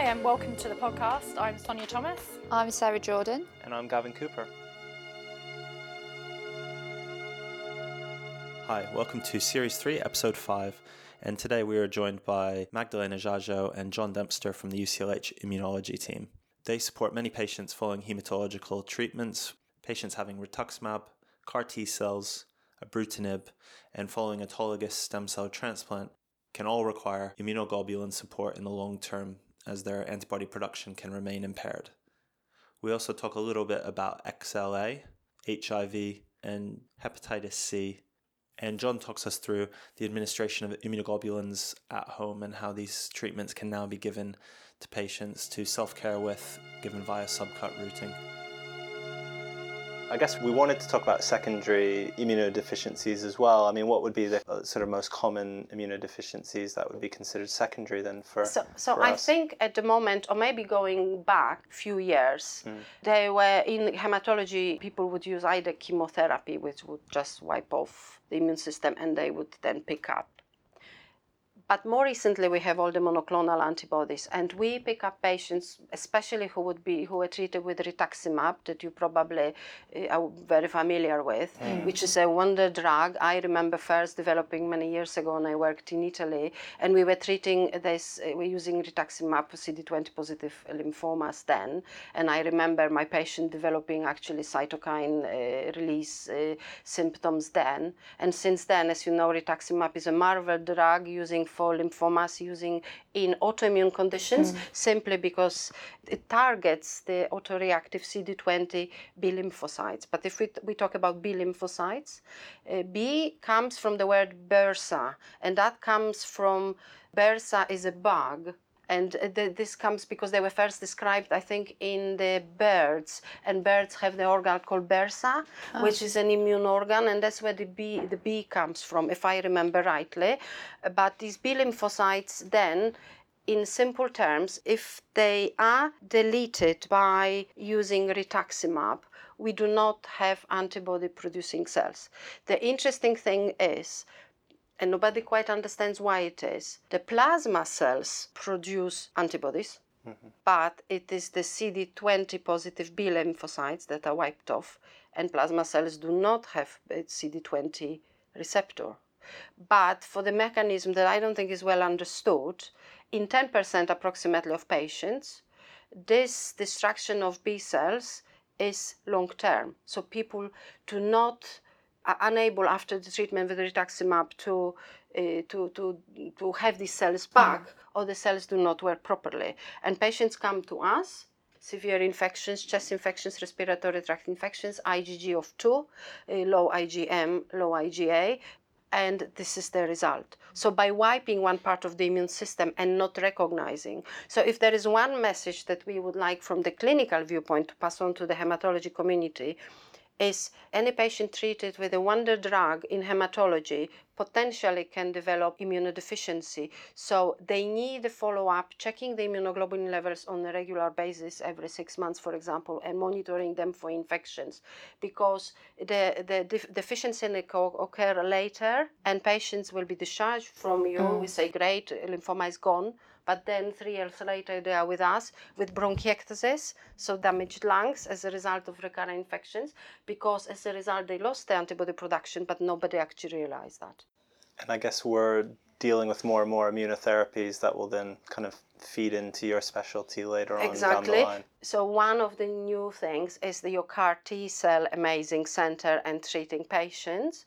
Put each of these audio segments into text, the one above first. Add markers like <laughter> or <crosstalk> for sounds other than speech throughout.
Hi, and welcome to the podcast. I'm Sonia Thomas. I'm Sarah Jordan. And I'm Gavin Cooper. Hi, welcome to Series 3, Episode 5. And today we are joined by Magdalena Dziadzio and John Dempster from the UCLH Immunology team. They support many patients following hematological treatments, patients having rituximab, CAR T cells, ibrutinib, and following autologous stem cell transplant can all require immunoglobulin support in the long term as their antibody production can remain impaired. We also talk a little bit about XLA, HIV, and hepatitis C. And John talks us through the administration of immunoglobulins at home and how these treatments can now be given to patients to self care with, given via subcut routing. I guess we wanted to talk about secondary immunodeficiencies as well. I mean, what would be the uh, sort of most common immunodeficiencies that would be considered secondary then for So, so for I us? think at the moment, or maybe going back a few years, Mm. they were in hematology. People would use either chemotherapy, which would just wipe off the immune system, and they would then pick up. But more recently, we have all the monoclonal antibodies, and we pick up patients, especially who would be who were treated with rituximab, that you probably uh, are very familiar with, which is a wonder drug. I remember first developing many years ago when I worked in Italy, and we were treating this. Uh, we're using rituximab for CD20 positive lymphomas then, and I remember my patient developing actually cytokine uh, release uh, symptoms then. And since then, as you know, rituximab is a marvel drug using for lymphomas using in autoimmune conditions simply because it targets the autoreactive CD20 B lymphocytes. But if we, we talk about B lymphocytes, uh, B comes from the word bursa, and that comes from bursa is a bug and uh, th- this comes because they were first described, I think, in the birds, and birds have the organ called bursa, which is an immune organ, and that's where the bee, the bee comes from, if I remember rightly. But these B lymphocytes then in simple terms, if they are deleted by using rituximab, we do not have antibody producing cells. The interesting thing is and nobody quite understands why it is. The plasma cells produce antibodies, mm-hmm. but it is the CD20 positive B lymphocytes that are wiped off, and plasma cells do not have a CD20 receptor. But for the mechanism that I don't think is well understood, in 10% approximately of patients, this destruction of B cells is long term. So people do not unable after the treatment with rituximab to uh, to to to have these cells back, or the cells do not work properly. And patients come to us. Severe infections, chest infections, respiratory tract infections, IgG of 2, uh, low IgM, low IgA, and this is the result. So by wiping one part of the immune system and not recognizing. So if there is one message that we would like from the clinical viewpoint to pass on to the hematology community is any patient treated with a wonder drug in hematology potentially can develop immunodeficiency. So they need a follow-up, checking the immunoglobulin levels on a regular basis every six months, for example, and monitoring them for infections, because the the def- deficiency may occur later, and patients will be discharged from you. Mm. We say, great, lymphoma is gone. But then three years later, they are with us with bronchiectasis, so damaged lungs as a result of recurrent infections, because as a result, they lost the antibody production, but nobody actually realized that. And I guess we're dealing with more and more immunotherapies that will then kind of feed into your specialty later on down the Exactly. line. So one of the new things is the your CAR T cell amazing center and treating patients.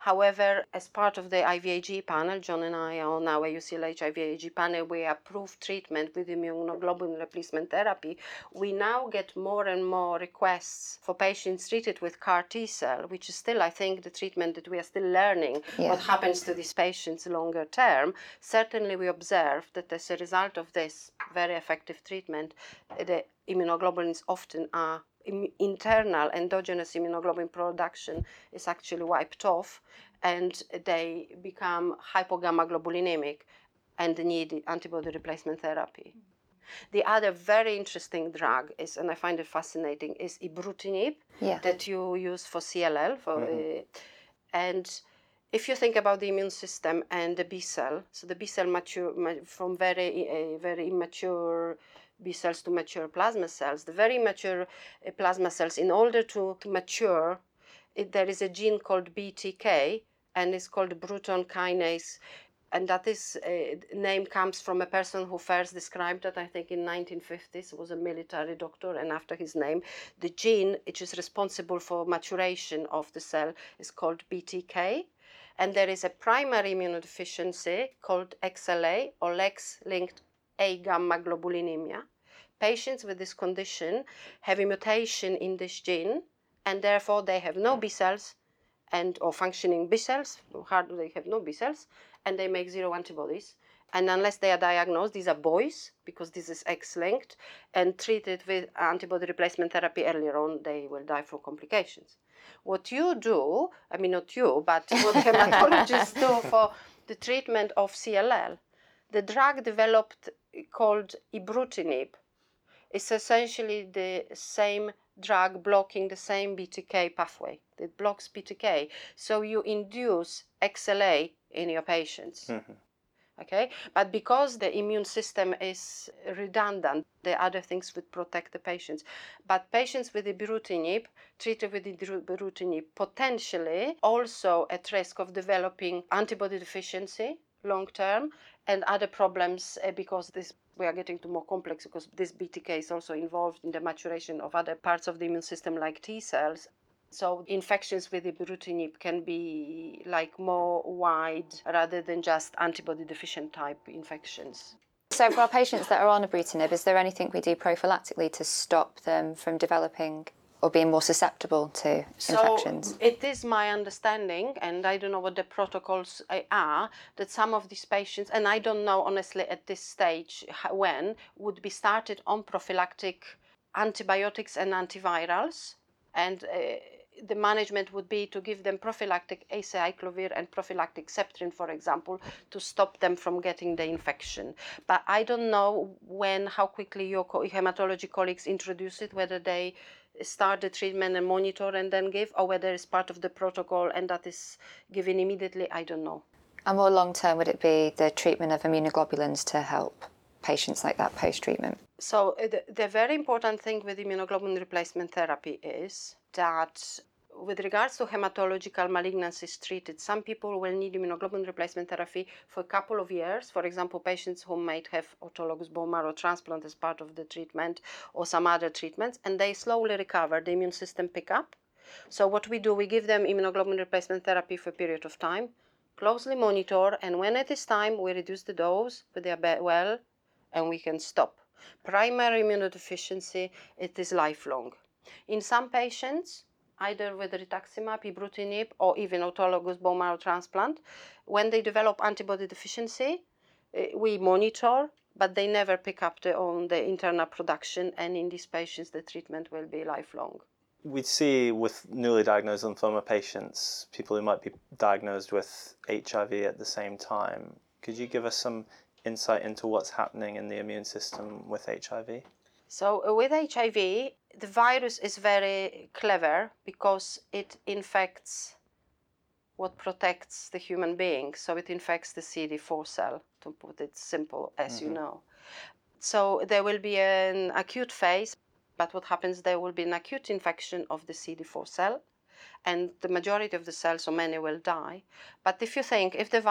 However, as part of the IVIG panel, John and I are on our UCLH IVIG panel, we approve treatment with immunoglobulin replacement therapy. We now get more and more requests for patients treated with CAR T cell, which is still, I think, the treatment that we are still learning Yeah. what happens to these patients longer term. Certainly, we observe that as a result of this very effective treatment, the immunoglobulins often are internal endogenous immunoglobulin production is actually wiped off and they become hypogammaglobulinemic and need antibody replacement therapy. The other very interesting drug is, and I find it fascinating, is ibrutinib Yeah. that you use for CLL, for, uh, and if you think about the immune system and the B cell, so the B cell mature from very uh, very immature B cells to mature plasma cells, the very mature uh, plasma cells, in order to, to mature, it, there is a gene called BTK, and it's called Bruton kinase, and that is uh, name comes from a person who first described it, I think, in 1950s. Was a military doctor, and after his name, the gene which is responsible for maturation of the cell is called BTK and there is a primary immunodeficiency called XLA or X-linked Agammaglobulinemia. Patients with this condition have a mutation in this gene, and therefore they have no B cells and or functioning B cells. Do they have no B cells? And they make zero antibodies. And unless they are diagnosed, these are boys because this is X-linked, and treated with antibody replacement therapy earlier on, they will die from complications. What you do, I mean not you, but what <laughs> hematologists do for the treatment of CLL, the drug developed called ibrutinib is essentially the same drug blocking the same BTK pathway. It blocks BTK, so you induce XLA in your patients. Mhm. Okay, but because the immune system is redundant, the other things would protect the patients. But patients with ibrutinib, treated with ibrutinib, potentially also at risk of developing antibody deficiency long term and other problems uh, because this we are getting to more complex because this BTK is also involved in the maturation of other parts of the immune system like T cells. So infections with ibrutinib can be like more wide rather than just antibody deficient type infections. So, for our patients that are on ibrutinib, is there anything we do prophylactically to stop them from developing or being more susceptible to infections? So it is my understanding, and I don't know what the protocols uh, are, that some of these patients, and I don't know honestly at this stage when, would be started on prophylactic antibiotics and antivirals, and uh, the management would be to give them prophylactic acyclovir and prophylactic Septrin, for example, to stop them from getting the infection. But I don't know when, how quickly your hematology colleagues introduce it, whether they start the treatment and monitor and then give, or whether it's part of the protocol and that is given immediately. I don't know. And more long term, would it be the treatment of immunoglobulins to help patients like that post treatment? So uh, the, the very important thing with immunoglobulin replacement therapy is that with regards to hematological malignancies treated, some people will need immunoglobulin replacement therapy for a couple of years. For example, patients who might have autologous bone marrow transplant as part of the treatment or some other treatments, and they slowly recover. The immune system pick up. So what we do, we give them immunoglobulin replacement therapy for a period of time, closely monitor, and when it is time, we reduce the dose, but they are well, and we can stop. Primary immunodeficiency, it is lifelong. In some patients, either with rituximab, ibrutinib, or even autologous bone marrow transplant, when they develop antibody deficiency, eh, we monitor, but they never pick up their own the internal production, and in these patients, the treatment will be lifelong. We see with newly diagnosed lymphoma patients, people who might be diagnosed with HIV at the same time. Could you give us some insight into what's happening in the immune system with HIV? So uh, with HIV, the virus is very clever because it infects what protects the human being. So it infects the CD4 cell, to put it simple, as you mm-hmm. know. So there will be an acute phase, but what happens there will be an acute infection of the CD4 cell, and the majority of the cells, or many, will die. But if you think if the,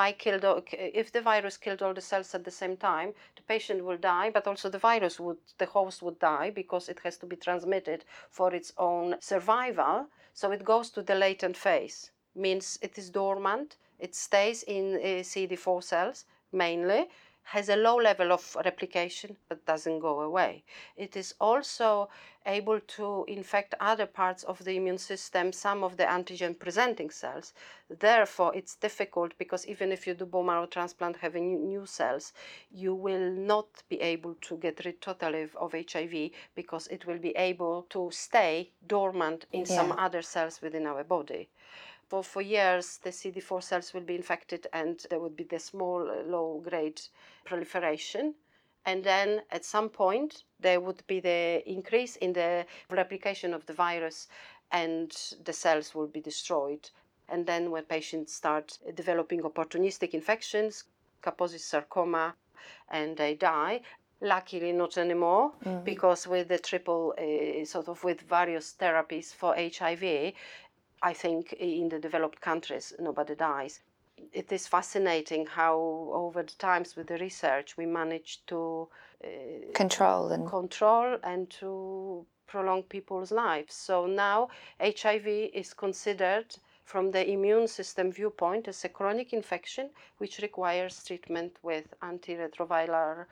if the virus killed all the cells at the same time, the patient will die, but also the virus would, the host would die because it has to be transmitted for its own survival. So it goes to the latent phase, means it is dormant, it stays in uh, CD4 cells mainly, has a low level of replication but doesn't go away. It is also able to infect other parts of the immune system, some of the antigen presenting cells. Therefore, it's difficult because even if you do bone marrow transplant having new- cells, you will not be able to get rid totally of- of HIV because it will be able to stay dormant in some other cells within our body for, for years the CD4 cells will be infected and there would be the small uh, low grade proliferation. And then at some point there would be the increase in the replication of the virus and the cells will be destroyed. And then when patients start developing opportunistic infections, Kaposi sarcoma, and they die, luckily not anymore because with the triple uh, sort of with various therapies for hiv i think in the developed countries nobody dies it is fascinating how over the times with the research we managed to uh, Control and control and to prolong people's lives. So now HIV is considered from the immune system viewpoint as a chronic infection which requires treatment with antiretroviral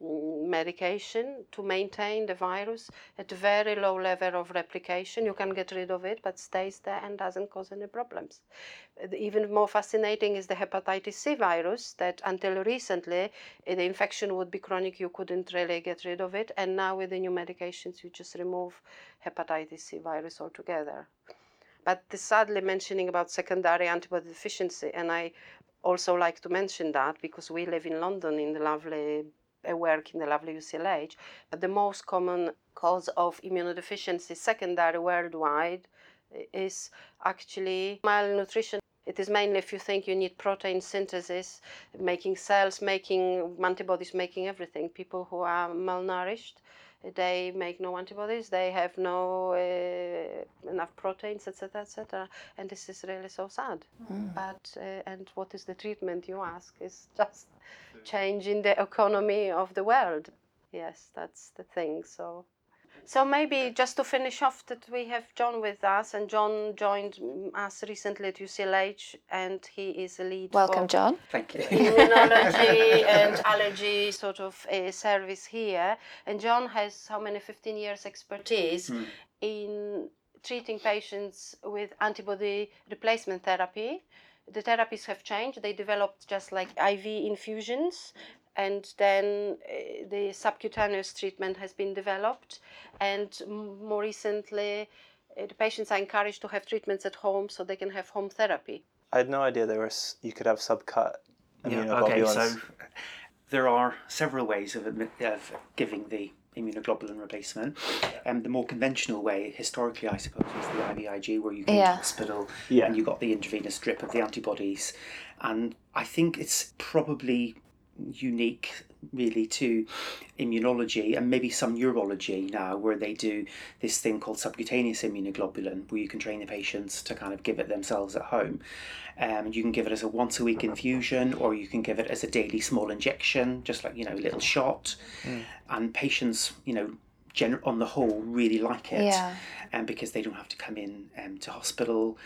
medication to maintain the virus at very low level of replication. You can get rid of it, but stays there and doesn't cause any problems. Uh, Even more fascinating is the hepatitis C virus that until recently uh, the infection would be chronic, you couldn't really get rid of it, and now with the new medications, you just remove hepatitis C virus altogether. But the sadly mentioning about secondary antibody deficiency, and I also like to mention that because we live in London in the lovely work in the lovely UCLH, but the most common cause of immunodeficiency secondary worldwide is actually malnutrition. It is mainly if you think you need protein synthesis, making cells, making antibodies, making everything. People who are malnourished, they make no antibodies, they have no uh, enough proteins, etc., etc. And this is really so sad. But uh, and what is the treatment? You ask is just changing the economy of the world. Yes, that's the thing. So, so maybe just to finish off, that we have John with us, and John joined mm, us recently at UCLH, and he is a lead. welcome, for John. Thank you. immunology <laughs> and allergy sort of uh, service here. And John has how many 15 years expertise in treating patients with antibody replacement therapy. The therapies have changed. They developed just like IV infusions. And then uh, the subcutaneous treatment has been developed. And m- more recently, uh, the patients are encouraged to have treatments at home so they can have home therapy. I had no idea there was you could have subcut Yeah, okay, so there are several ways of, of giving the immunoglobulin replacement. Um, the more conventional way, historically, I suppose, was the IVIG, where you go Yeah. to hospital Yeah. and you got the intravenous drip of the antibodies. And I think it's probably unique really to immunology and maybe some neurology now where they do this thing called subcutaneous immunoglobulin where you can train the patients to kind of give it themselves at home. Um, you can give it as a once a week infusion or you can give it as a daily small injection just like you know a little shot. And patients you know on the whole really like it Yeah. um, because they don't have to come in um, to hospital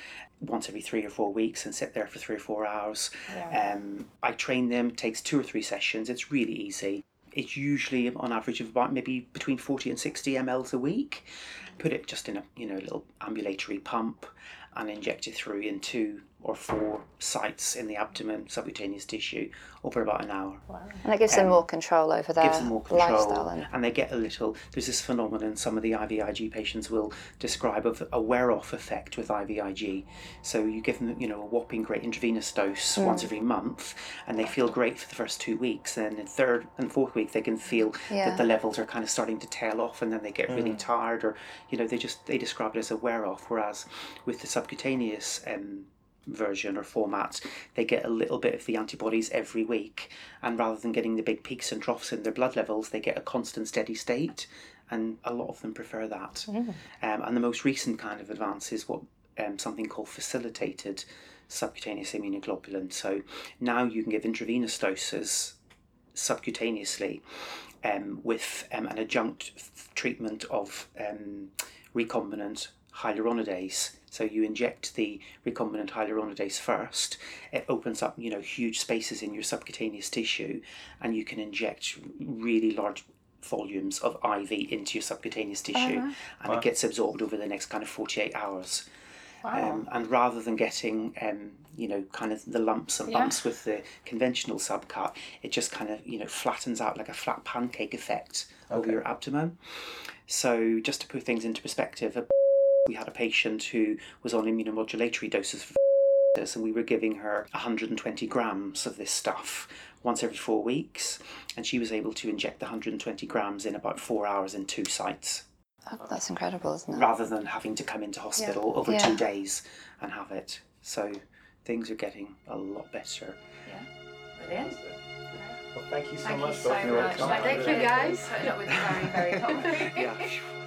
once every three or four weeks and sit there for three or four hours. Um, I train them, takes two or three sessions. It's really easy. It's usually on average of about maybe between 40 and 60 mLs a week. Put it just in a you know little ambulatory pump and inject it through in two or four sites in the abdomen, subcutaneous tissue, over about an hour And that gives them more control over their gives them more control lifestyle. And, and they get a little there's this phenomenon some of the IVIG patients will describe of a wear off effect with IVIG so you give them you know a whopping great intravenous dose Mm. once every month and they feel great for the first two weeks then in third and fourth week they can feel Yeah. that the levels are kind of starting to tail off and then they get really tired or you know they just they describe it as a wear off whereas with the subcutaneous um, version or format, they get a little bit of the antibodies every week, and rather than getting the big peaks and troughs in their blood levels, they get a constant steady state, and a lot of them prefer that. Um, and the most recent kind of advance is what um, something called facilitated subcutaneous immunoglobulin. So now you can give intravenous doses subcutaneously um, with um, an adjunct f- treatment of um, recombinant hyaluronidase. So you inject the recombinant hyaluronidase first. It opens up, you know, huge spaces in your subcutaneous tissue, and you can inject really large volumes of IV into your subcutaneous tissue, and it gets absorbed over the next kind of forty-eight hours. Um, and rather than getting, um, you know, kind of the lumps and bumps with the conventional subcut, it just kind of, you know, flattens out like a flat pancake effect over your abdomen. So just to put things into perspective, a- we had a patient who was on immunomodulatory doses for this, and we were giving her 120 grams of this stuff once every four weeks, and she was able to inject the 120 grams in about four hours in two sites oh, that's incredible, isn't it? rather than having to come into hospital over Yeah. two days and have it. So things are getting a lot better. Yeah, brilliant. Well, thank you so much. Thank you much so for your much. Thank you, guys. Putting up with the very, very cold. <laughs> Yeah. <laughs>